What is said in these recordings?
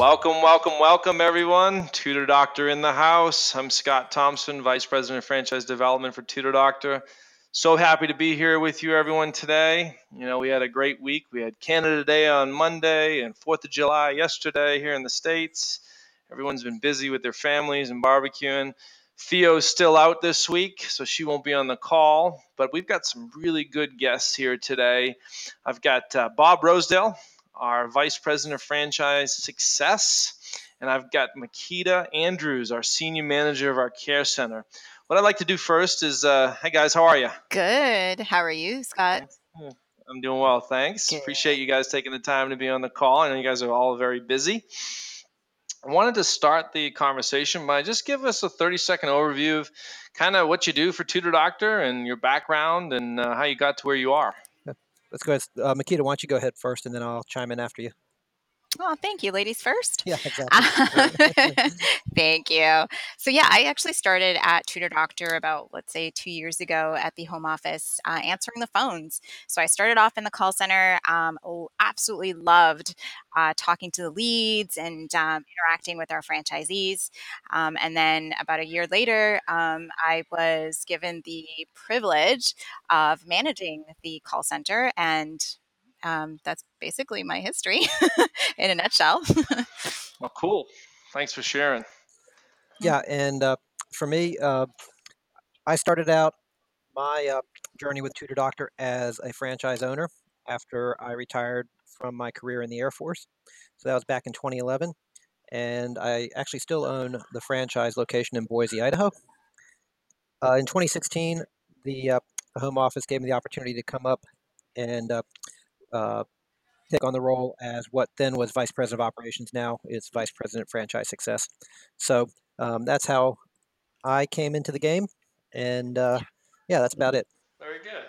Welcome, welcome, welcome, everyone. Tutor Doctor in the house. I'm Scott Thompson, Vice President of Franchise Development for Tutor Doctor. So happy to be here with you, everyone, today. You know, we had a great week. We had Canada Day on Monday and 4th of July yesterday here in the States. Everyone's been busy with their families and barbecuing. Theo's still out this week, so she won't be on the call, but we've got some really good guests here today. I've got uh, Bob Rosedale, our Vice President of Franchise Success, and I've got Makeda Andrews, our Senior Manager of our Care Center. What I'd like to do first is, uh, hey guys, how are you? Good. How are you, Scott? I'm doing well, thanks. Good. Appreciate you guys taking the time to be on the call. I know you guys are all very busy. I wanted to start the conversation by just give us a 30 second overview of kind of what you do for Tutor Doctor and your background and uh, how you got to where you are. Let's go ahead. Uh, Makeda, why don't you go ahead first, and then I'll chime in after you. Oh, thank you, ladies first. Yeah, exactly. Thank you. So, yeah, I actually started at Tutor Doctor about, let's say, two years ago at the home office uh, answering the phones. So, I started off in the call center, um, oh, absolutely loved uh, talking to the leads and um, interacting with our franchisees. Um, and then about a year later, um, I was given the privilege of managing the call center and um, that's basically my history in a nutshell. Well, cool. Thanks for sharing. yeah, and uh, for me, uh, I started out my uh, journey with Tutor Doctor as a franchise owner after I retired from my career in the Air Force. So that was back in 2011, and I actually still own the franchise location in Boise, Idaho. Uh, in 2016, the, uh, the home office gave me the opportunity to come up and uh, take on the role as what then was vice president of operations. Now it's vice president franchise success. So um, that's how I came into the game, and uh, yeah, that's about it. Very good.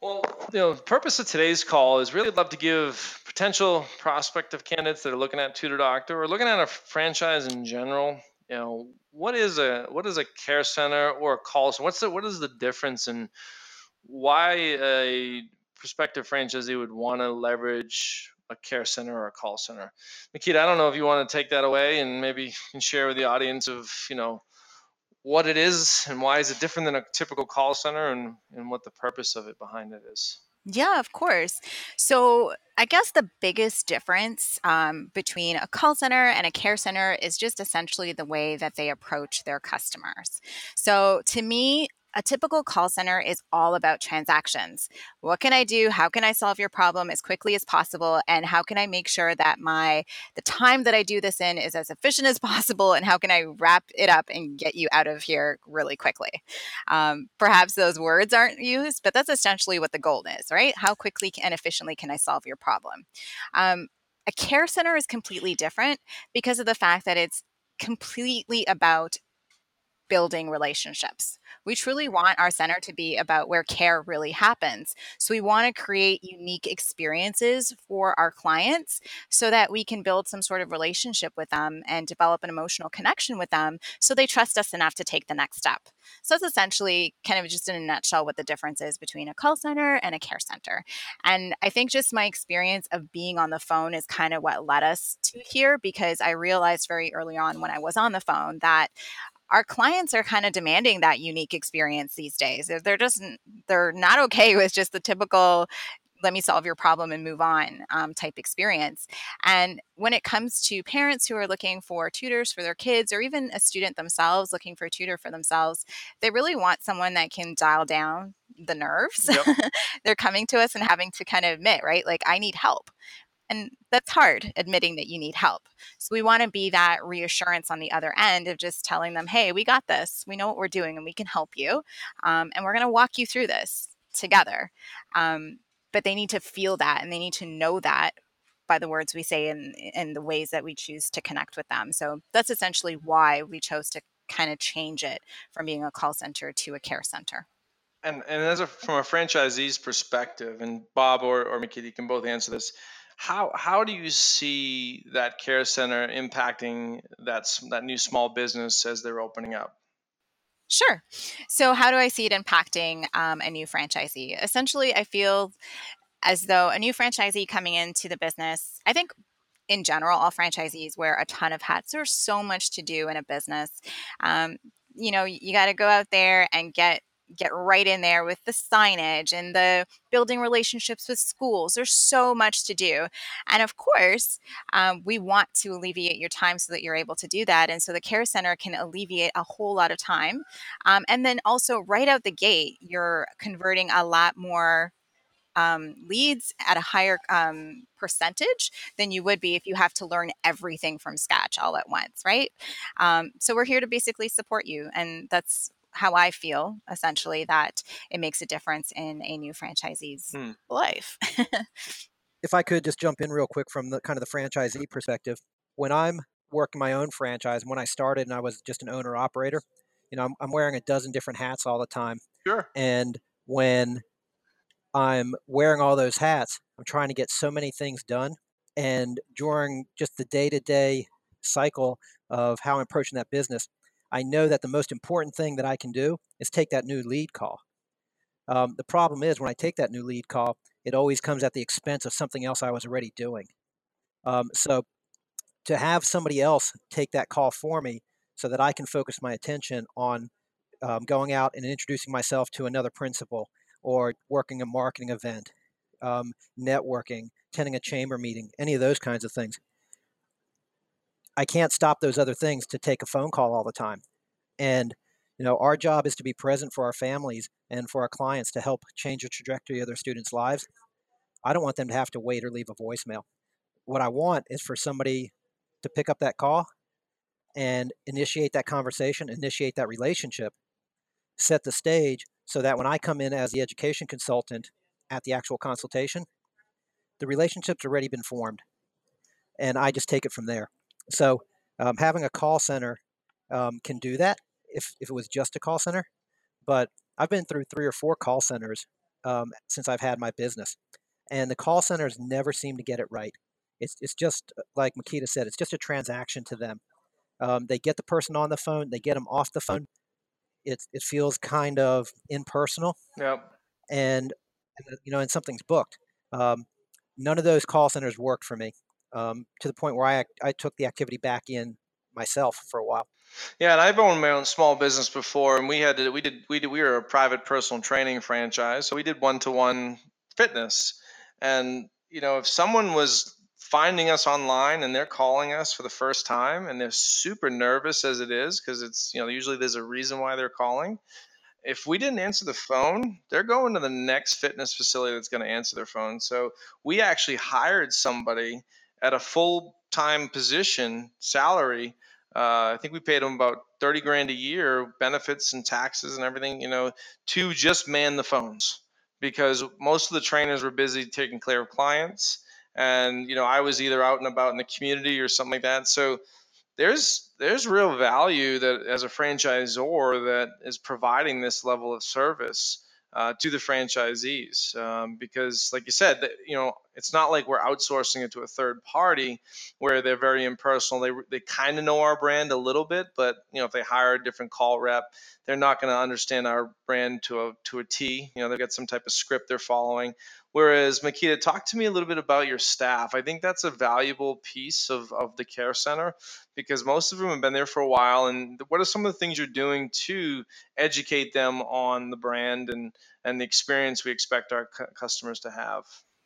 Well, you know, the purpose of today's call is really love to give potential prospective candidates that are looking at Tutor Doctor or looking at a franchise in general. You know, what is a what is a care center or a call center? What's the what is the difference and why a prospective franchisee would want to leverage a care center or a call center? Makeda, I don't know if you want to take that away and maybe share with the audience of you know what it is and why is it different than a typical call center and, and what the purpose of it behind it is. Yeah, of course. So, I guess the biggest difference um, between a call center and a care center is just essentially the way that they approach their customers. So, to me, a typical call center is all about transactions. What can I do? How can I solve your problem as quickly as possible? And how can I make sure that my the time that I do this in is as efficient as possible? And how can I wrap it up and get you out of here really quickly? Um, perhaps those words aren't used, but that's essentially what the goal is, right? How quickly and efficiently can I solve your problem? Um, a care center is completely different because of the fact that it's completely about building relationships. We truly want our center to be about where care really happens. So we want to create unique experiences for our clients so that we can build some sort of relationship with them and develop an emotional connection with them so they trust us enough to take the next step. So that's essentially kind of just in a nutshell what the difference is between a call center and a care center. And I think just my experience of being on the phone is kind of what led us to here because I realized very early on when I was on the phone that our clients are kind of demanding that unique experience these days. They're just they're not okay with just the typical let me solve your problem and move on um, type experience. And when it comes to parents who are looking for tutors for their kids, or even a student themselves looking for a tutor for themselves, they really want someone that can dial down the nerves. Yep. They're coming to us and having to kind of admit, right? Like, I need help. And that's hard, admitting that you need help. So we want to be that reassurance on the other end of just telling them, hey, we got this. We know what we're doing and we can help you. Um, and we're going to walk you through this together. Um, but they need to feel that and they need to know that by the words we say and, and the ways that we choose to connect with them. So that's essentially why we chose to kind of change it from being a call center to a care center. And and as a from a franchisee's perspective, and Bob or, or Makeda, you can both answer this. How how do you see that care center impacting that that new small business as they're opening up? Sure. So, how do I see it impacting um, a new franchisee? Essentially, I feel as though a new franchisee coming into the business, I think in general, all franchisees wear a ton of hats. There's so much to do in a business. Um, you know, you got to go out there and get get right in there with the signage and the building relationships with schools. There's so much to do. And of course, um, we want to alleviate your time so that you're able to do that. And so the care center can alleviate a whole lot of time. Um, and then also, right out the gate, you're converting a lot more um, leads at a higher um, percentage than you would be if you have to learn everything from scratch all at once, right? Um, so we're here to basically support you, and that's how I feel essentially that it makes a difference in a new franchisee's hmm. life. if I could just jump in real quick from the kind of the franchisee perspective, when I'm working my own franchise, when I started and I was just an owner operator, you know, I'm, I'm wearing a dozen different hats all the time. Sure. And when I'm wearing all those hats. I'm trying to get so many things done. And during just the day to day cycle of how I'm approaching that business, I know that the most important thing that I can do is take that new lead call. Um, the problem is when I take that new lead call, it always comes at the expense of something else I was already doing. Um, so to have somebody else take that call for me so that I can focus my attention on um, going out and introducing myself to another principal or working a marketing event, um, networking, attending a chamber meeting, any of those kinds of things. I can't stop those other things to take a phone call all the time. And you know, our job is to be present for our families and for our clients to help change the trajectory of their students' lives. I don't want them to have to wait or leave a voicemail. What I want is for somebody to pick up that call and initiate that conversation, initiate that relationship, set the stage so that when I come in as the education consultant at the actual consultation, the relationship's already been formed, and I just take it from there. So um, having a call center um, can do that if, if it was just a call center, but I've been through three or four call centers um, since I've had my business, and the call centers never seem to get it right. It's, it's just uh, like Makeda said, it's just a transaction to them. Um, they get the person on the phone, they get them off the phone, it it feels kind of impersonal. Yep. And you know, and something's booked. Um, none of those call centers worked for me um, to the point where I I took the activity back in myself for a while. Yeah, and I've owned my own small business before, and we had to we did we did we were a private personal training franchise, so we did one to one fitness, and you know if someone was finding us online and they're calling us for the first time and they're super nervous as it is because it's you know usually there's a reason why they're calling if we didn't answer the phone they're going to the next fitness facility that's going to answer their phone so we actually hired somebody at a full time position salary uh, I think we paid them about 30 grand a year, benefits and taxes and everything, you know, to just man the phones because most of the trainers were busy taking care of clients and you know I was either out and about in the community or something like that. So there's there's real value that as a franchisor that is providing this level of service uh, to the franchisees um, because like you said that you know it's not like we're outsourcing it to a third party where they're very impersonal. They, they kind of know our brand a little bit but you know if they hire a different call rep they're not going to understand our brand to a to a t. You know they've got some type of script they're following Whereas, Makeda, talk to me a little bit about your staff. I think that's a valuable piece of, of the care center because most of them have been there for a while. And what are some of the things you're doing to educate them on the brand and, and the experience we expect our customers to have?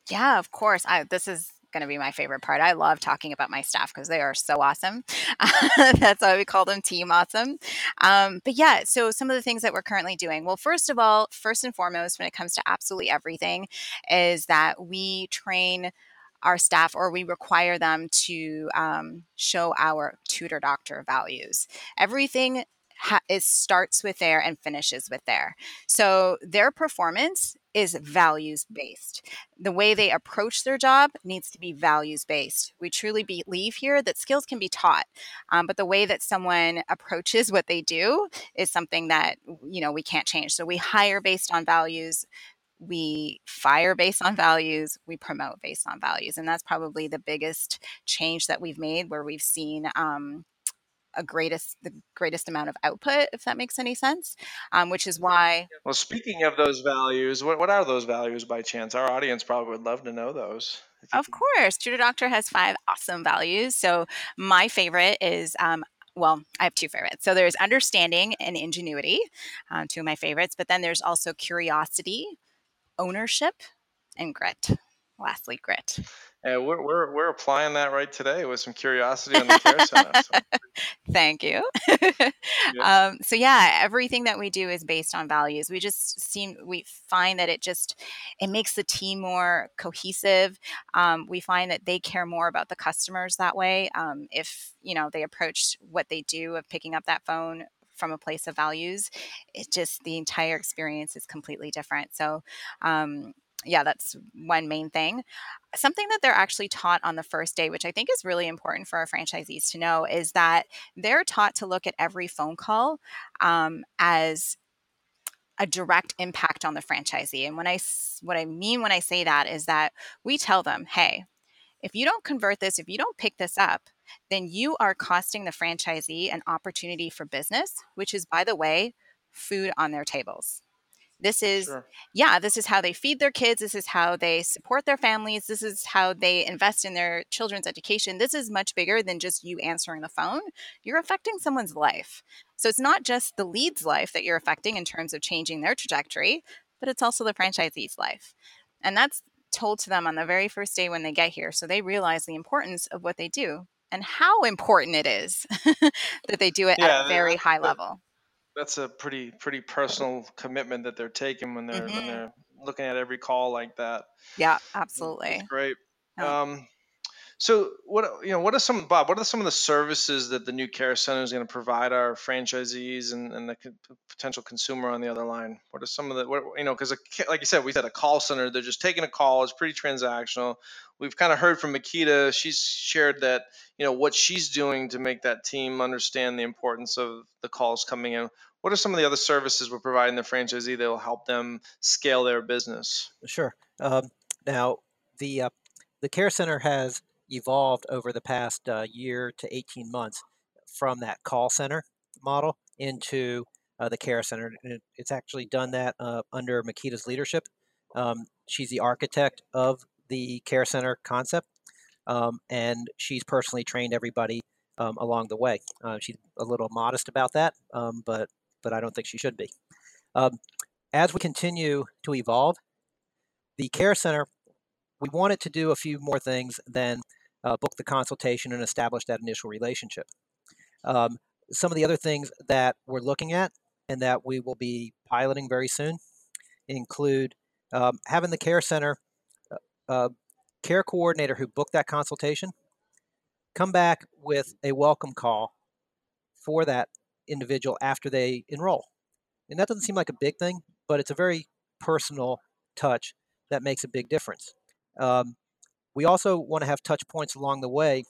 Yeah, of course. I, this is going to be my favorite part. I love talking about my staff because they are so awesome. That's why we call them Team Awesome. Um, but yeah, so some of the things that we're currently doing. Well, first of all, first and foremost, when it comes to absolutely everything, is that we train our staff or we require them to um, show our tutor doctor values. Everything ha- starts with there and finishes with there. So their performance is values based. The way they approach their job needs to be values based. We truly believe here that skills can be taught, um, but the way that someone approaches what they do is something that you know we can't change. So we hire based on values. We fire based on values, we promote based on values. And that's probably the biggest change that we've made where we've seen um, a greatest the greatest amount of output if that makes any sense um, which is why well speaking of those values what, what are those values by chance our audience probably would love to know those Of course. Tutor Doctor has five awesome values. So my favorite is um, well, I have two favorites. So there's understanding and ingenuity, um, two of my favorites. But then there's also curiosity, ownership, and grit. Lastly, grit. And we're, we're, we're applying that right today with some curiosity on the care center. So. Thank you. yeah. Um, so yeah, everything that we do is based on values. We just seem we find that it just it makes the team more cohesive. Um, we find that they care more about the customers that way. Um, if you know they approach what they do of picking up that phone from a place of values, it just the entire experience is completely different. So um, yeah, that's one main thing. Something that they're actually taught on the first day, which I think is really important for our franchisees to know, is that they're taught to look at every phone call um, as a direct impact on the franchisee. And when I what I mean when I say that is that we tell them, hey, if you don't convert this, if you don't pick this up, then you are costing the franchisee an opportunity for business, which is, by the way, food on their tables. This is, sure. yeah, this is how they feed their kids. This is how they support their families. This is how they invest in their children's education. This is much bigger than just you answering the phone. You're affecting someone's life. So it's not just the lead's life that you're affecting in terms of changing their trajectory, but it's also the franchisee's life. And that's told to them on the very first day when they get here. So they realize the importance of what they do and how important it is that they do it yeah, at a very high level that's a pretty pretty personal commitment that they're taking when they're mm-hmm. when they're looking at every call like that. Yeah, absolutely. That's great. Yeah. Um, so what you know, what are some Bob? What are some of the services that the new care center is going to provide our franchisees and, and the potential consumer on the other line? What are some of the what, you know? Because like you said, we had a call center. They're just taking a call. It's pretty transactional. We've kind of heard from Makeda. She's shared that you know what she's doing to make that team understand the importance of the calls coming in. What are some of the other services we're providing the franchisee that will help them scale their business? Sure. Um, now the uh, the care center has evolved over the past uh, year to 18 months from that call center model into uh, the care center. And it's actually done that uh, under Makeda's leadership. Um, she's the architect of the care center concept, um, and she's personally trained everybody um, along the way. Uh, she's a little modest about that, um, but but I don't think she should be. Um, as we continue to evolve, the care center we wanted to do a few more things than uh, book the consultation and establish that initial relationship. Um, some of the other things that we're looking at and that we will be piloting very soon include um, having the care center uh, uh, care coordinator who booked that consultation come back with a welcome call for that individual after they enroll. And that doesn't seem like a big thing, but it's a very personal touch that makes a big difference. Um, we also want to have touch points along the way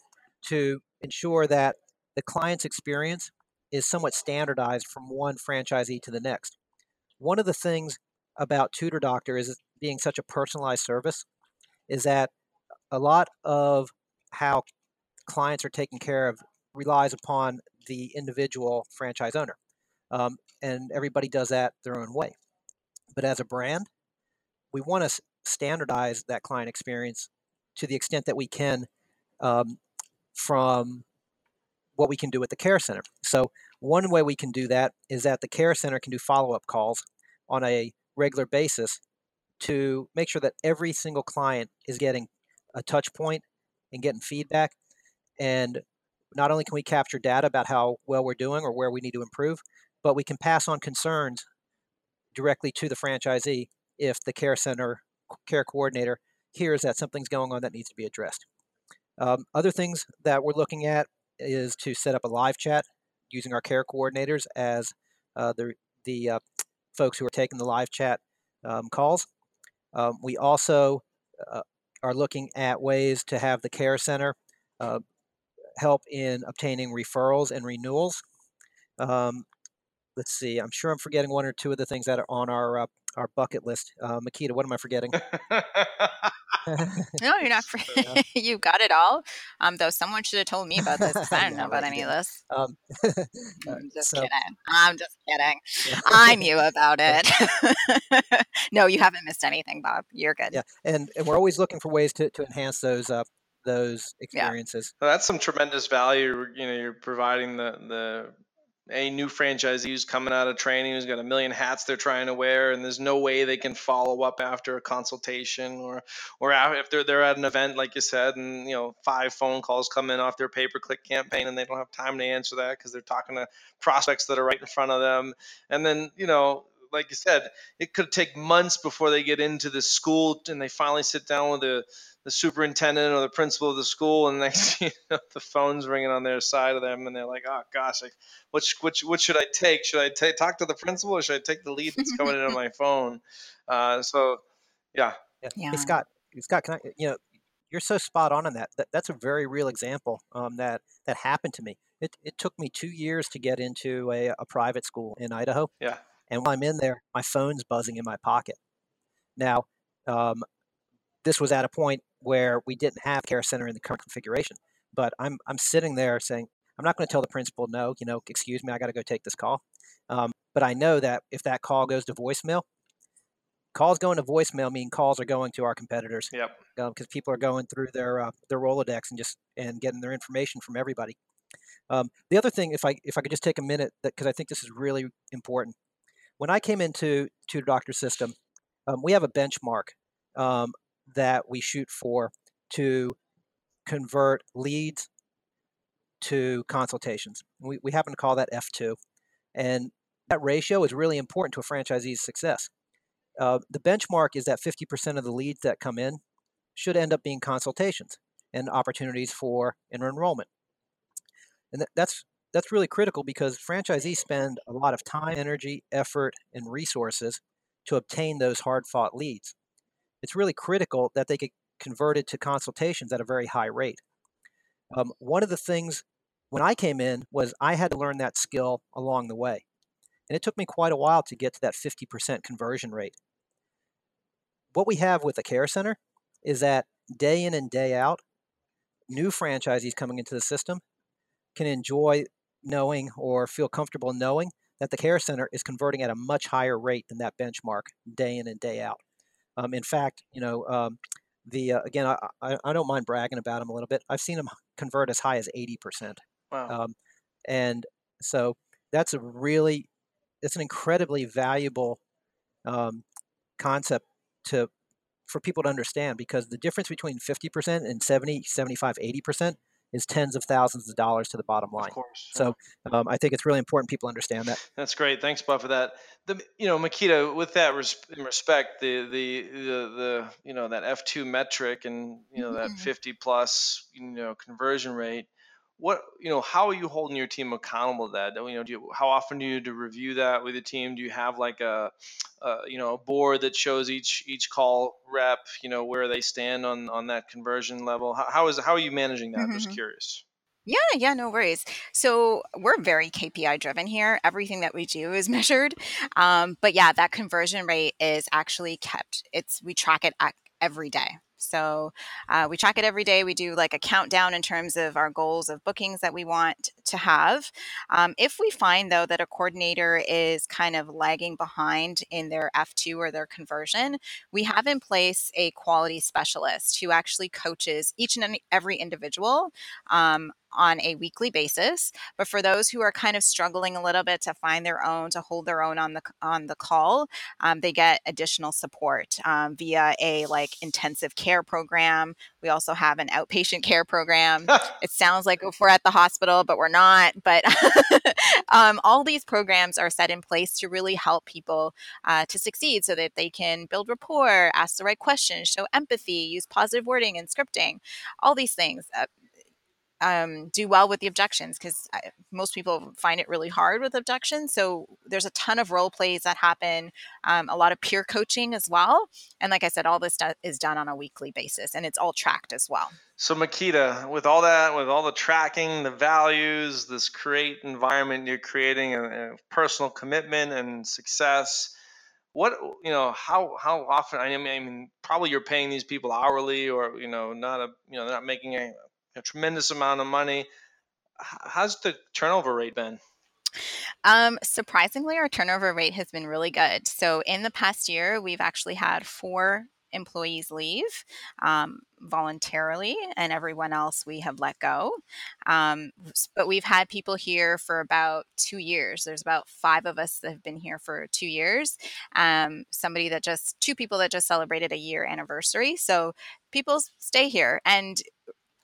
to ensure that the client's experience is somewhat standardized from one franchisee to the next. One of the things about Tutor Doctor is being such a personalized service is that a lot of how clients are taken care of relies upon the individual franchise owner. Um, and everybody does that their own way. But as a brand, we want to standardize that client experience to the extent that we can um, from what we can do at the care center. So, one way we can do that is that the care center can do follow up calls on a regular basis to make sure that every single client is getting a touch point and getting feedback. And not only can we capture data about how well we're doing or where we need to improve, but we can pass on concerns directly to the franchisee if the care center care coordinator hears that something's going on that needs to be addressed. Um, other things that we're looking at is to set up a live chat using our care coordinators as uh, the, the uh, folks who are taking the live chat um, calls. Um, we also uh, are looking at ways to have the care center uh, help in obtaining referrals and renewals. Um, let's see, I'm sure I'm forgetting one or two of the things that are on our uh, our bucket list. Uh, Makeda, what am I forgetting? no, you're not. you got it all. Um, though someone should have told me about this. I don't know about any of this. Um, I'm just so, kidding. I'm just kidding. Yeah. I knew about it. no, you haven't missed anything, Bob. You're good. Yeah, and, and we're always looking for ways to, to enhance those uh, those experiences. Yeah. Well, that's some tremendous value. You know, you're providing the the a new franchisee who's coming out of training who's got a million hats they're trying to wear and there's no way they can follow up after a consultation or or if they're they're at an event like you said and you know five phone calls come in off their pay per click campaign and they don't have time to answer that because they're talking to prospects that are right in front of them. And then you know like you said it could take months before they get into the school and they finally sit down with the the superintendent or the principal of the school, and next you know, the phone's ringing on their side of them, and they're like, "Oh gosh, like, which which what should I take? Should I t- talk to the principal, or should I take the lead that's coming in on my phone?" Uh, so, yeah. yeah. yeah. Hey, Scott, Scott, can I? You know, you're so spot on on that. that that's a very real example um, that that happened to me. It it took me two years to get into a, a private school in Idaho. Yeah. And while I'm in there, my phone's buzzing in my pocket. Now, um, this was at a point where we didn't have care center in the current configuration. But I'm I'm sitting there saying, I'm not going to tell the principal, no, you know, excuse me, I got to go take this call. Um, but I know that if that call goes to voicemail, calls going to voicemail mean calls are going to our competitors. Yep. Because um, people are going through their uh, their Rolodex and just and getting their information from everybody. Um, the other thing, if I if I could just take a minute, because I think this is really important. When I came into Tutor Doctor System, um, we have a benchmark um, that we shoot for to convert leads to consultations. We, we happen to call that F2. And that ratio is really important to a franchisee's success. Uh, the benchmark is that 50% of the leads that come in should end up being consultations and opportunities for enrollment. And that's that's really critical because franchisees spend a lot of time, energy, effort, and resources to obtain those hard-fought leads it's really critical that they get converted to consultations at a very high rate. Um, one of the things when I came in was I had to learn that skill along the way. And it took me quite a while to get to that 50% conversion rate. What we have with the care center is that day in and day out, new franchisees coming into the system can enjoy knowing or feel comfortable knowing that the care center is converting at a much higher rate than that benchmark day in and day out. Um, in fact, you know, um, the uh, again, I, I, I, don't mind bragging about them a little bit. I've seen them convert as high as eighty percent. Wow. Um, and so that's a really, it's an incredibly valuable um, concept to for people to understand because the difference between 50% and 70, 75, 80% is tens of thousands of dollars to the bottom line. Of course. So um, I think it's really important people understand that. That's great. Thanks, Bob, for that. The you know, Makeda, with that res- respect, the, the the the you know that F two metric and you know that mm-hmm. 50 plus you know conversion rate what you know how are you holding your team accountable to that you know do you, how often do you do review that with the team do you have like a, a, you know a board that shows each each call rep you know where they stand on on that conversion level how, how is how are you managing that mm-hmm. i'm just curious yeah, yeah, no worries. So we're very KPI driven here. Everything that we do is measured. Um, but yeah, that conversion rate is actually kept. It's we track it every day. So uh, we track it every day. We do like a countdown in terms of our goals of bookings that we want to have. Um, if we find though that a coordinator is kind of lagging behind in their F2 or their conversion, we have in place a quality specialist who actually coaches each and every individual um, on a weekly basis. But for those who are kind of struggling a little bit to find their own, to hold their own on the on the call, um, they get additional support um, via a like intensive care program. We also have an outpatient care program. it sounds like if we're at the hospital, but we're not. But um, all these programs are set in place to really help people uh, to succeed, so that they can build rapport, ask the right questions, show empathy, use positive wording and scripting, all these things. Uh, um, do well with the objections because most people find it really hard with objections. So there's a ton of role plays that happen, um, a lot of peer coaching as well. And like I said, all this do- is done on a weekly basis and it's all tracked as well. So Makeda, with all that, with all the tracking, the values, this create environment you're creating, and, and personal commitment and success, what you know how how often I mean, I mean probably you're paying these people hourly or you know not a you know they're not making a, a tremendous amount of money how's the turnover rate been um, surprisingly, our turnover rate has been really good. So, in the past year, we've actually had four employees leave um, voluntarily, and everyone else we have let go. Um, but we've had people here for about two years. There's about five of us that have been here for two years. Um, somebody that just, two people that just celebrated a year anniversary. So people stay here. And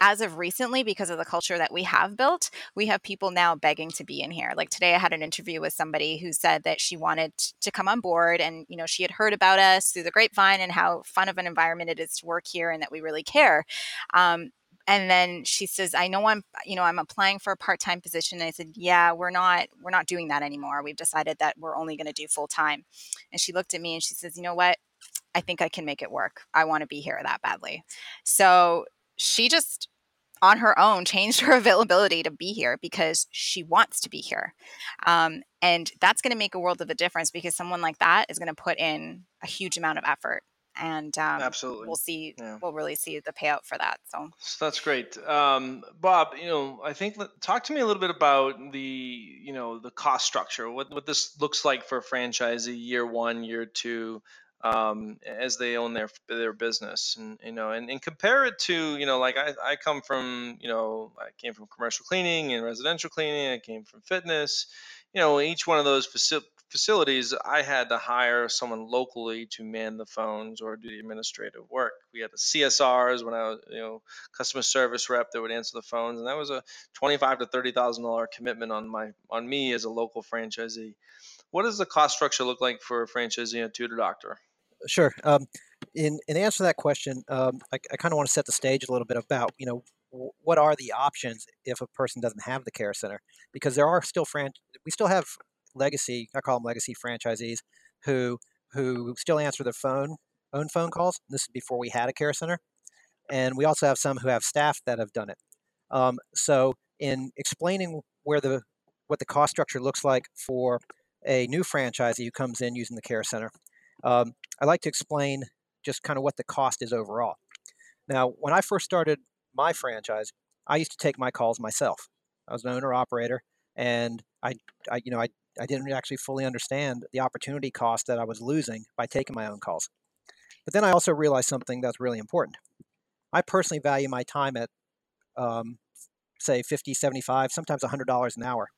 as of recently, because of the culture that we have built, we have people now begging to be in here. Like today, I had an interview with somebody who said that she wanted to come on board, and you know, she had heard about us through the grapevine and how fun of an environment it is to work here, and that we really care. Um, and then she says, "I know I'm, you know, I'm applying for a part-time position." And I said, "Yeah, we're not, we're not doing that anymore. We've decided that we're only going to do full time." And she looked at me and she says, "You know what? I think I can make it work. I want to be here that badly." So she just on her own changed her availability to be here because she wants to be here um, and that's going to make a world of a difference because someone like that is going to put in a huge amount of effort and um, absolutely we'll see yeah. we'll really see the payout for that so. so that's great um, bob you know i think talk to me a little bit about the you know the cost structure what, what this looks like for a franchisee year one year two um, as they own their their business and you know and, and compare it to you know like I, I come from you know I came from commercial cleaning and residential cleaning I came from fitness. You know each one of those faci- facilities I had to hire someone locally to man the phones or do the administrative work. We had the CSRs when I was you know customer service rep that would answer the phones and that was a 25 to 30 thousand dollar commitment on my on me as a local franchisee. What does the cost structure look like for a franchisee and tutor doctor Sure. Um, in in answer to that question, um, I, I kind of want to set the stage a little bit about you know w- what are the options if a person doesn't have the care center because there are still fran- we still have legacy I call them legacy franchisees who who still answer their phone own phone calls. This is before we had a care center, and we also have some who have staff that have done it. Um, so in explaining where the what the cost structure looks like for a new franchisee who comes in using the care center, um, I like to explain just kind of what the cost is overall. Now, when I first started my franchise, I used to take my calls myself. I was an owner operator, and I, I you know, I, I didn't actually fully understand the opportunity cost that I was losing by taking my own calls. But then I also realized something that's really important. I personally value my time at, um, say, 50, 75, sometimes $100 an hour.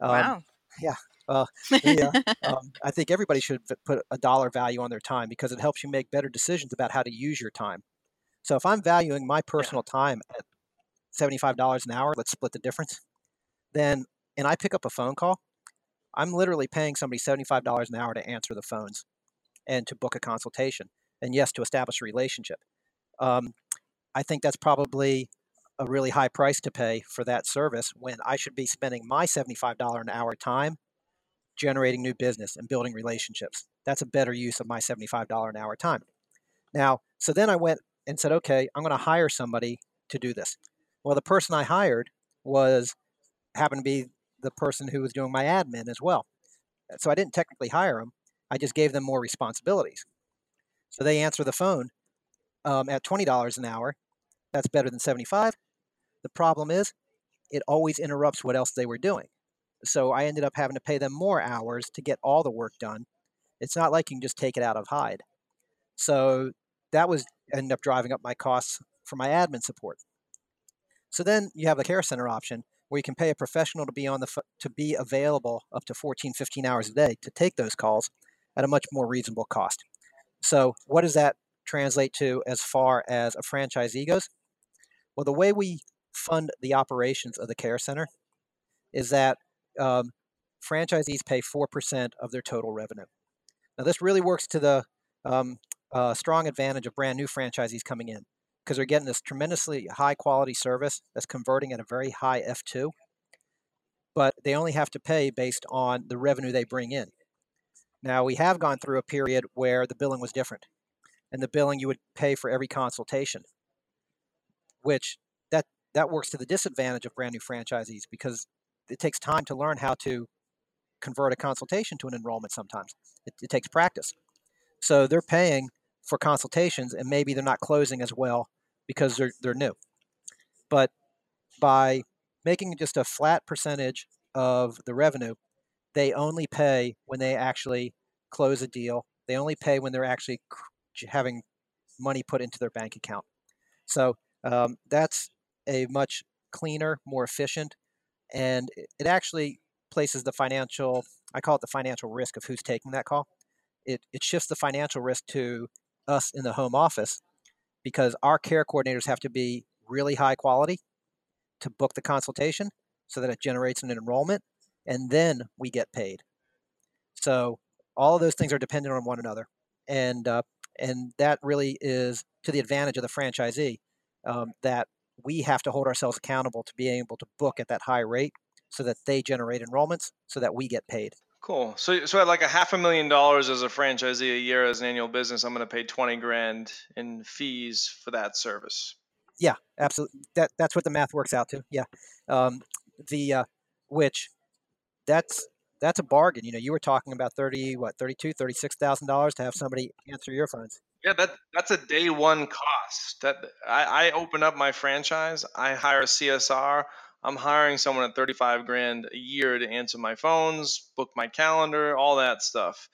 Um, wow. Yeah. Uh, yeah, um, I think everybody should put a dollar value on their time because it helps you make better decisions about how to use your time. So if I'm valuing my personal yeah. time at $75 an hour, let's split the difference, then, and I pick up a phone call, I'm literally paying somebody $75 an hour to answer the phones and to book a consultation. And yes, to establish a relationship. Um, I think that's probably a really high price to pay for that service when I should be spending my $75 an hour time generating new business and building relationships. That's a better use of my $75 an hour time. Now, so then I went and said, okay, I'm going to hire somebody to do this. Well, the person I hired was happened to be the person who was doing my admin as well. So I didn't technically hire them. I just gave them more responsibilities. So they answer the phone um, at $20 an hour. That's better than 75. The problem is it always interrupts what else they were doing. So I ended up having to pay them more hours to get all the work done. It's not like you can just take it out of hide. So that was ended up driving up my costs for my admin support. So then you have the care center option where you can pay a professional to be on the to be available up to 14, 15 hours a day to take those calls at a much more reasonable cost. So what does that translate to as far as a franchisee goes? Well, the way we fund the operations of the care center is that um, franchisees pay 4% of their total revenue. Now, this really works to the um, uh, strong advantage of brand new franchisees coming in because they're getting this tremendously high quality service that's converting at a very high F2, but they only have to pay based on the revenue they bring in. Now, we have gone through a period where the billing was different, and the billing you would pay for every consultation, which that, works to the disadvantage of brand new franchisees because it takes time to learn how to convert a consultation to an enrollment sometimes. It, it takes practice. So they're paying for consultations and maybe they're not closing as well because they're, they're new. But by making just a flat percentage of the revenue, they only pay when they actually close a deal. They only pay when they're actually having money put into their bank account. So um, that's a much cleaner, more efficient, and it actually places the financial, I call it the financial risk of who's taking that call. It, it shifts the financial risk to us in the home office because our care coordinators have to be really high quality to book the consultation so that it generates an enrollment and then we get paid. So all of those things are dependent on one another. And, uh, and that really is to the advantage of the franchisee um, that we have to hold ourselves accountable to being able to book at that high rate so that they generate enrollments so that we get paid. Cool. So, so at like a half a million dollars as a franchisee a year as an annual business, I'm going to pay 20 grand in fees for that service. Yeah, absolutely. That that's what the math works out to. Yeah, um, the uh, which that's that's a bargain. You know, you were talking about thirty, what, thirty-two, thirty-six thousand dollars to have somebody answer your phones. Yeah, that that's a day one cost. That I, I open up my franchise, I hire a CSR. I'm hiring someone at 35 grand a year to answer my phones, book my calendar, all that stuff.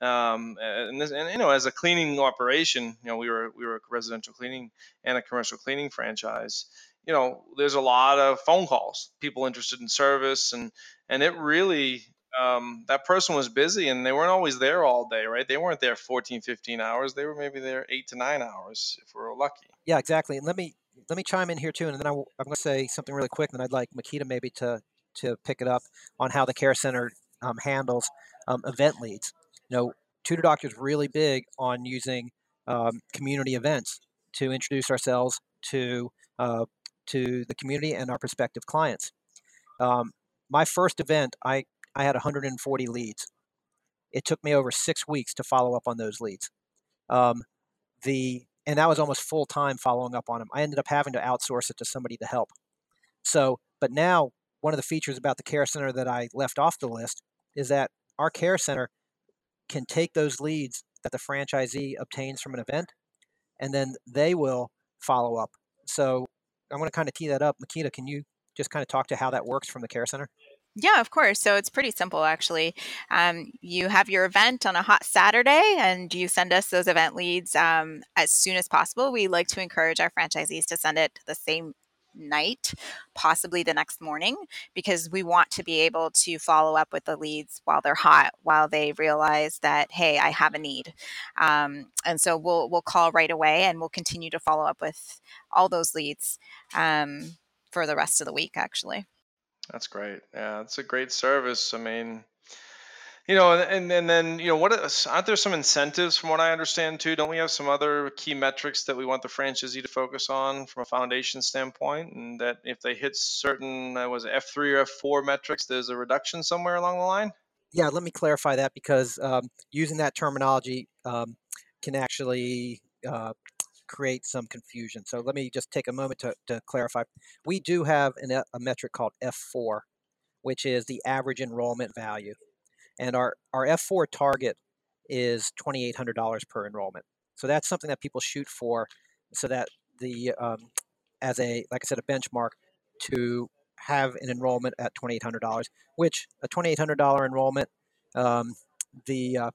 Um, and, this, and you know, as a cleaning operation, you know, we were we were a residential cleaning and a commercial cleaning franchise. You know, there's a lot of phone calls, people interested in service, and and it really um, that person was busy and they weren't always there all day, right? They weren't there 14, 15 hours. They were maybe there eight to nine hours if we are lucky. Yeah, exactly. And let me let me chime in here too, and then I, am going to say something really quick, and I'd like Makeda maybe to to pick it up on how the care center um, handles um, event leads. You know, Tutor Doctor is really big on using um, community events to introduce ourselves to uh, to the community and our prospective clients. Um, my first event, I I had 140 leads. It took me over six weeks to follow up on those leads. Um, the and that was almost full time following up on them. I ended up having to outsource it to somebody to help. So, but now one of the features about the care center that I left off the list is that our care center can take those leads that the franchisee obtains from an event, and then they will follow up. So I'm going to kind of tee that up. Makeda, can you just kind of talk to how that works from the care center? Yeah, of course. So it's pretty simple, actually. Um, you have your event on a hot Saturday, and you send us those event leads um, as soon as possible. We like to encourage our franchisees to send it the same night, possibly the next morning, because we want to be able to follow up with the leads while they're hot, while they realize that hey, I have a need. Um, and so we'll we'll call right away, and we'll continue to follow up with all those leads um, for the rest of the week, actually. That's great. Yeah, it's a great service. I mean, you know, and and then you know, what aren't there some incentives from what I understand too? Don't we have some other key metrics that we want the franchisee to focus on from a foundation standpoint, and that if they hit certain uh, was F three or F four metrics, there's a reduction somewhere along the line? Yeah, let me clarify that because um, using that terminology um, can actually uh, create some confusion. So let me just take a moment to, to clarify. We do have an, a metric called F4, which is the average enrollment value. And our, our F4 target is $2,800 per enrollment. So that's something that people shoot for so that the, um, as a, like I said, a benchmark to have an enrollment at $2,800, which a $2,800 enrollment, um, the, uh,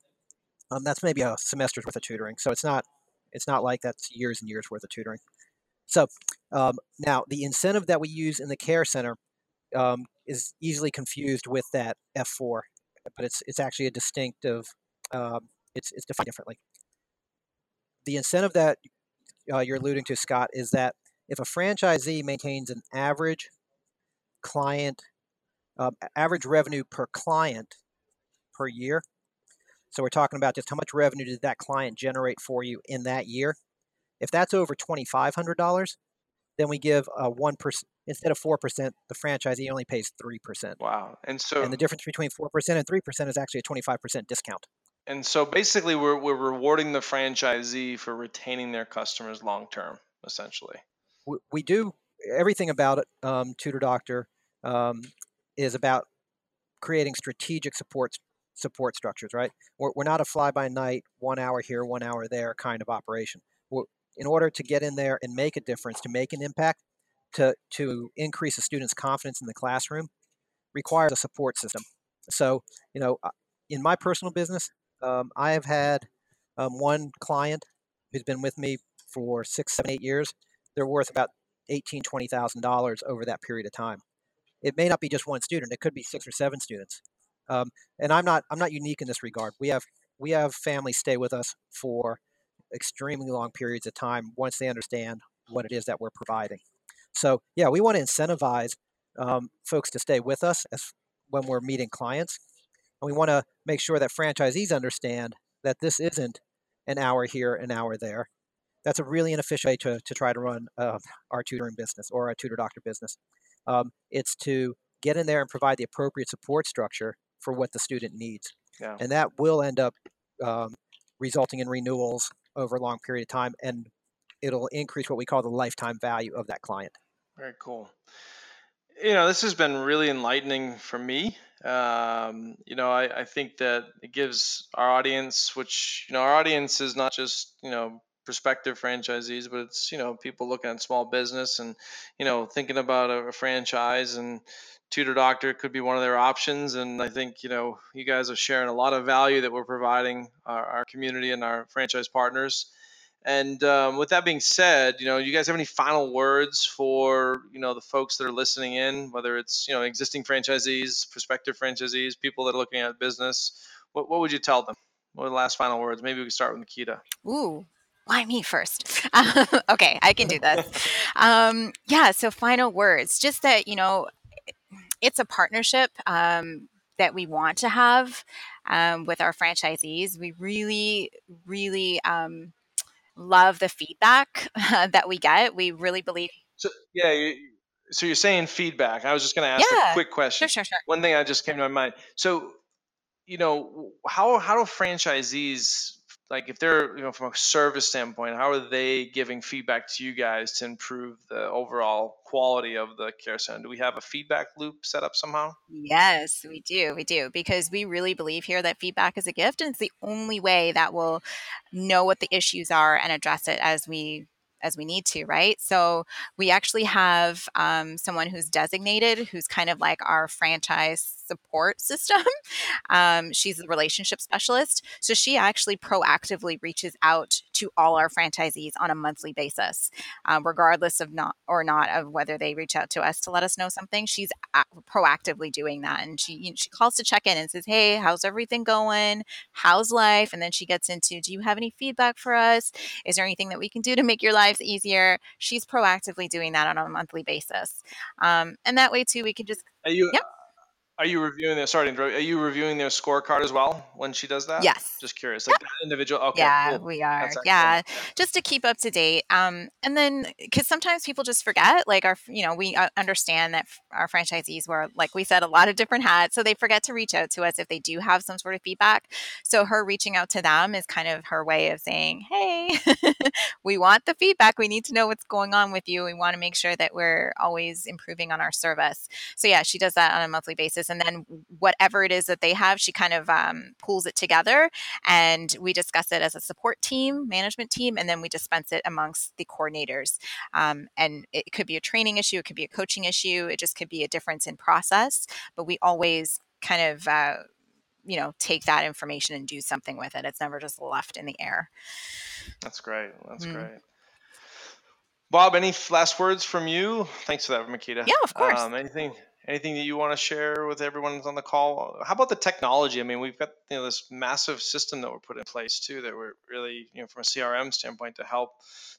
um, that's maybe a semester's worth of tutoring. So it's not it's not like that's years and years worth of tutoring. So um, now the incentive that we use in the care center um, is easily confused with that F4, but it's it's actually a distinctive. Um, it's it's defined differently. The incentive that uh, you're alluding to, Scott, is that if a franchisee maintains an average client, uh, average revenue per client per year so we're talking about just how much revenue did that client generate for you in that year. If that's over $2,500, then we give a 1%, instead of 4%, the franchisee only pays 3%. Wow. And so, and the difference between 4% and 3% is actually a 25% discount. And so basically, we're, we're rewarding the franchisee for retaining their customers long term, essentially. We, we, do everything about it, um, Tutor Doctor, um, is about creating strategic support support structures, right? We're, we're not a fly by night, one hour here, one hour there kind of operation. We're, in order to get in there and make a difference, to make an impact, to, to increase a student's confidence in the classroom, requires a support system. So, you know, in my personal business, um, I have had um, one client who's been with me for six, seven, eight years. They're worth about eighteen, twenty thousand dollars over that period of time. It may not be just one student; it could be six or seven students. Um, and I'm not I'm not unique in this regard. We have we have families stay with us for extremely long periods of time once they understand what it is that we're providing. So yeah, we want to incentivize um, folks to stay with us as when we're meeting clients, and we want to make sure that franchisees understand that this isn't an hour here, an hour there. That's a really inefficient way to, to try to run uh, our tutoring business or our tutor doctor business. Um, it's to get in there and provide the appropriate support structure for what the student needs. Yeah. And that will end up um, resulting in renewals over a long period of time and it'll increase what we call the lifetime value of that client. Very cool. You know, this has been really enlightening for me. Um, you know, I, I think that it gives our audience, which, you know, our audience is not just, you know, prospective franchisees, but it's, you know, people looking at small business and, you know, thinking about a, a franchise and tutor doctor could be one of their options. And I think, you know, you guys are sharing a lot of value that we're providing our, our community and our franchise partners. And um, with that being said, you know, you guys have any final words for you know the folks that are listening in, whether it's you know existing franchisees, prospective franchisees, people that are looking at business? What, what would you tell them? What are the last final words? Maybe we can start with Makeda. Ooh, why me first? okay, I can do this. Um, yeah, so final words. Just that, you know, it's a partnership um, that we want to have um, with our franchisees. We really, really um, love the feedback that we get. We really believe. So yeah, you, so you're saying feedback. I was just going to ask Yeah, a quick question. Sure, sure, sure. One thing I just came to my mind. So, you know, how how do franchisees like if they're you know from a service standpoint, how are they giving feedback to you guys to improve the overall quality of the care center? Do we have a feedback loop set up somehow? Yes, we do. We do because we really believe here that feedback is a gift and it's the only way that we'll know what the issues are and address it as we as we need to, right? So we actually have um, someone who's designated, who's kind of like our franchise support system. um, she's a relationship specialist, so she actually proactively reaches out to all our franchisees on a monthly basis, um, regardless of not or not of whether they reach out to us to let us know something. She's proactively doing that, and she you know, she calls to check in and says, "Hey, how's everything going? How's life?" And then she gets into, "Do you have any feedback for us? Is there anything that we can do to make your lives easier?" She's proactively doing that on a monthly basis, um, and that way too, we can just Are you Yep. Are you reviewing their sorry, are you reviewing their scorecard as well when she does that? yes. Just curious, like that individual. Okay, yeah, cool. we are. Excellent. Yeah, just to keep up to date. Um, and then because sometimes people just forget, like our, you know, we uh, understand that our franchisees wear, like we said, a lot of different hats, so they forget to reach out to us if they do have some sort of feedback. So her reaching out to them is kind of her way of saying, "Hey, we want the feedback. We need to know what's going on with you. We want to make sure that we're always improving on our service." So yeah, she does that on a monthly basis, and then whatever it is that they have, she kind of um, pulls it together and we discuss it as a support team, management team, and then we dispense it amongst the coordinators. Um, and it could be a training issue, it could be a coaching issue, it just could be a difference in process, but we always kind of uh, you know take that information and do something with it. It's never just left in the air. That's great. That's Mm. great. Bob, any last words from you? Thanks for that, Makeda. Yeah, of course. Um, anything anything that you want to share with everyone on the call? How about the technology? I mean, we've got you know this massive system that we're put in place too that we're really you know from a CRM standpoint to help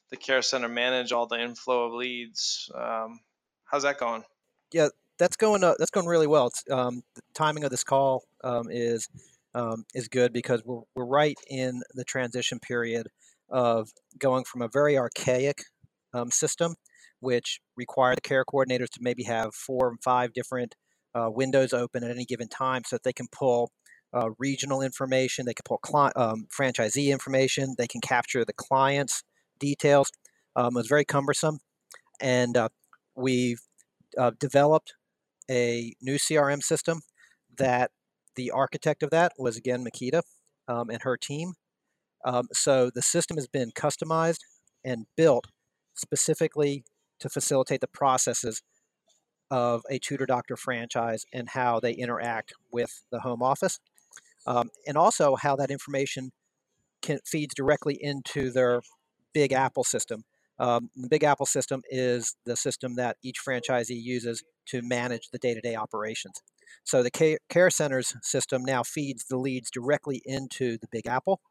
the care center manage all the inflow of leads. Um, how's that going? Yeah, that's going uh, that's going really well. It's, um, the timing of this call um, is um, is good because we're we're right in the transition period of going from a very archaic um, system, which require the care coordinators to maybe have four and five different uh, windows open at any given time, so that they can pull uh, regional information, they can pull cli- um, franchisee information, they can capture the client's details. Um, it was very cumbersome, and uh, we've uh, developed a new CRM system that the architect of that was again Makeda um, and her team. Um, so the system has been customized and built specifically to facilitate the processes of a tutor doctor franchise and how they interact with the home office, um, and also how that information can, feeds directly into their Big Apple system. Um, the Big Apple system is the system that each franchisee uses to manage the day-to-day operations. So the care, care centers system now feeds the leads directly into the Big Apple.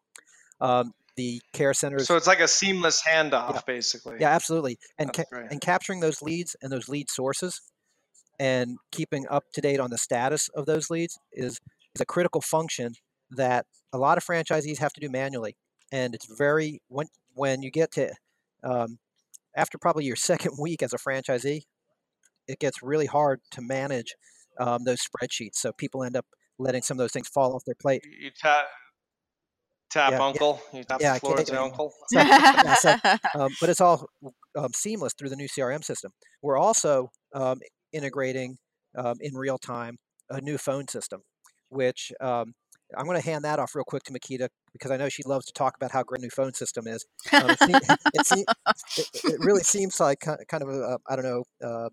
Um, the care centers. So it's like a seamless handoff, Yeah. basically. Yeah, absolutely. And ca- and capturing those leads and those lead sources and keeping up to date on the status of those leads is is a critical function that a lot of franchisees have to do manually. And it's very when when you get to um, after probably your second week as a franchisee, it gets really hard to manage um, those spreadsheets. So people end up letting some of those things fall off their plate. You you tap Yeah, uncle. You tap Yeah, the floor okay, and say yeah. uncle. So, yeah, so, um, but it's all um, seamless through the new CRM system. We're also um, integrating um, in real time a new phone system, which um, I'm going to hand that off real quick to Makeda because I know she loves to talk about how great a new phone system is. Um, it, it, it, it really seems like kind of a, a I don't know. Uh,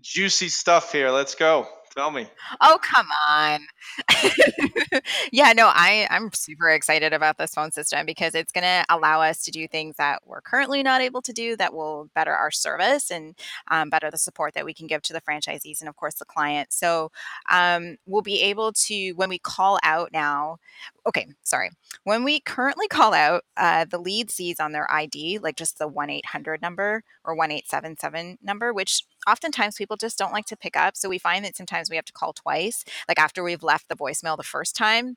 Juicy stuff here. Let's go. Tell me. Oh, come on. yeah, no, I, I'm super excited about this phone system because it's going to allow us to do things that we're currently not able to do that will better our service and um, better the support that we can give to the franchisees and, of course, the client. So um, we'll be able to, when we call out now, okay, sorry. When we currently call out, uh, the lead sees on their ID, like just the 1 800 number or 1877 number, which oftentimes people just don't like to pick up. So we find that sometimes we have to call twice, like after we've left the voicemail the first time.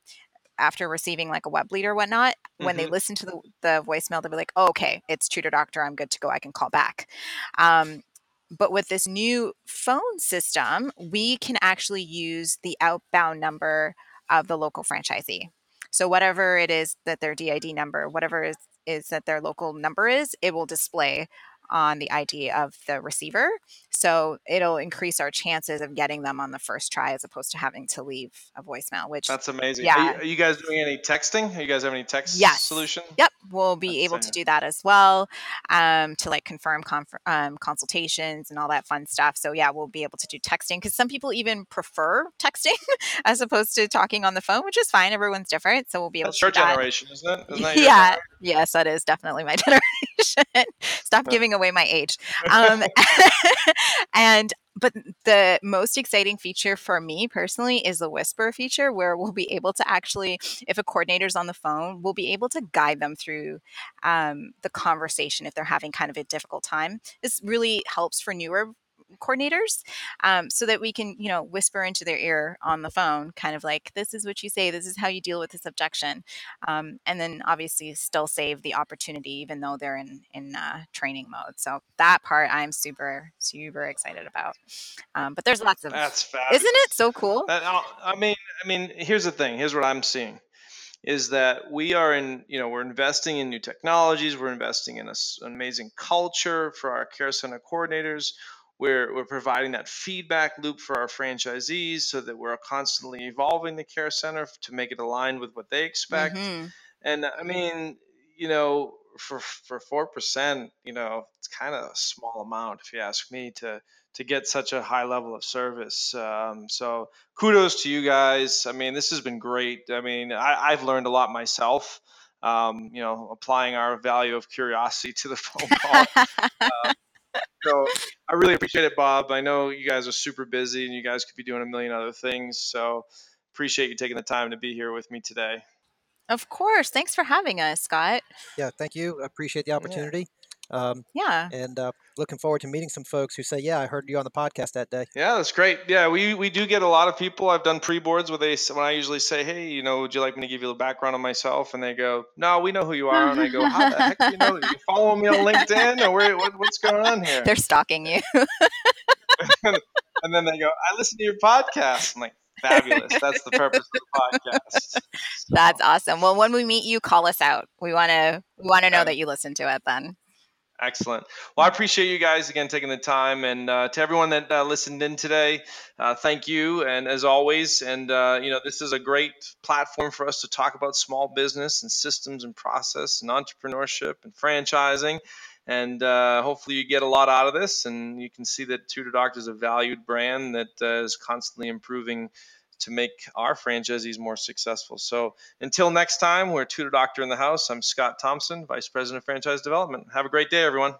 After receiving like a web lead or whatnot, when they Mhm. listen to the, the voicemail, they'll be like, oh, okay, it's Tutor Doctor. I'm good to go. I can call back. Um, but with this new phone system, we can actually use the outbound number of the local franchisee. So whatever it is that their DID number, whatever is, is that their local number is, it will display on the ID of the receiver. So it'll increase our chances of getting them on the first try as opposed to having to leave a voicemail, which That's amazing. Yeah. Are you, are you guys doing any texting? Are you guys have any text Yes. solution? Yep, we'll be That's able to do that as well um, to like confirm conf- um, consultations and all that fun stuff. So yeah, we'll be able to do texting because some people even prefer texting as opposed to talking on the phone, which is fine. Everyone's different, so we'll be able That's to your do that. generation, isn't it? Isn't that yeah, generation? yes, that is definitely my generation. Stop Yeah. giving away my age. Um, and but the most exciting feature for me personally is the whisper feature where we'll be able to actually if a coordinator's on the phone we'll be able to guide them through um, the conversation if they're having kind of a difficult time. This really helps for newer coordinators um, so that we can you know whisper into their ear on the phone kind of like this is what you say this is how you deal with this objection um, and then obviously still save the opportunity even though they're in in uh, training mode so that part i'm super super excited about um, but there's lots of That's fabulous. isn't it so cool That, uh, I mean, I mean, here's the thing. Here's what I'm seeing, is that we are in, you know, we're investing in new technologies. We're investing in a an amazing culture for our care center coordinators. We're we're providing that feedback loop for our franchisees so that we're constantly evolving the care center to make it aligned with what they expect. Mhm. And I mean, you know, for for four percent, you know, it's kind of a small amount if you ask me to to get such a high level of service. Um, so kudos to you guys. I mean, this has been great. I mean, I, I've learned a lot myself. Um, you know, applying our value of curiosity to the phone call. so I really appreciate it, Bob. I know you guys are super busy and you guys could be doing a million other things. So appreciate you taking the time to be here with me today. of course thanks for having us scott yeah, thank you. I appreciate the opportunity. Um, yeah and uh, looking forward to meeting some folks who say, "Yeah, I heard you on the podcast that day." Yeah, that's great. Yeah, we, we do get a lot of people. I've done pre boards where they when I usually say, "Hey, you know, would you like me to give you a background on myself?" And they go, "No, we know who you are." And I go, "How the heck do you know? You follow me on LinkedIn, or where, what, what's going on here?" they're stalking you and then they go, "I listen to your podcast." I'm like, "Fabulous! That's the purpose of the podcast." that's awesome well when we meet you call us out we want to we want to know Okay. that you listen to it then Excellent. Well, I appreciate you guys again taking the time, and uh, to everyone that uh, listened in today, uh, thank you. And as always, and uh, you know, this is a great platform for us to talk about small business and systems and process and entrepreneurship and franchising. And uh, hopefully, you get a lot out of this, and you can see that Tutor Doctor is a valued brand that uh, is constantly improving to make our franchisees more successful. So until next time, we're Tutor Doctor in the House. I'm Scott Thompson, Vice President of Franchise Development. Have a great day, everyone.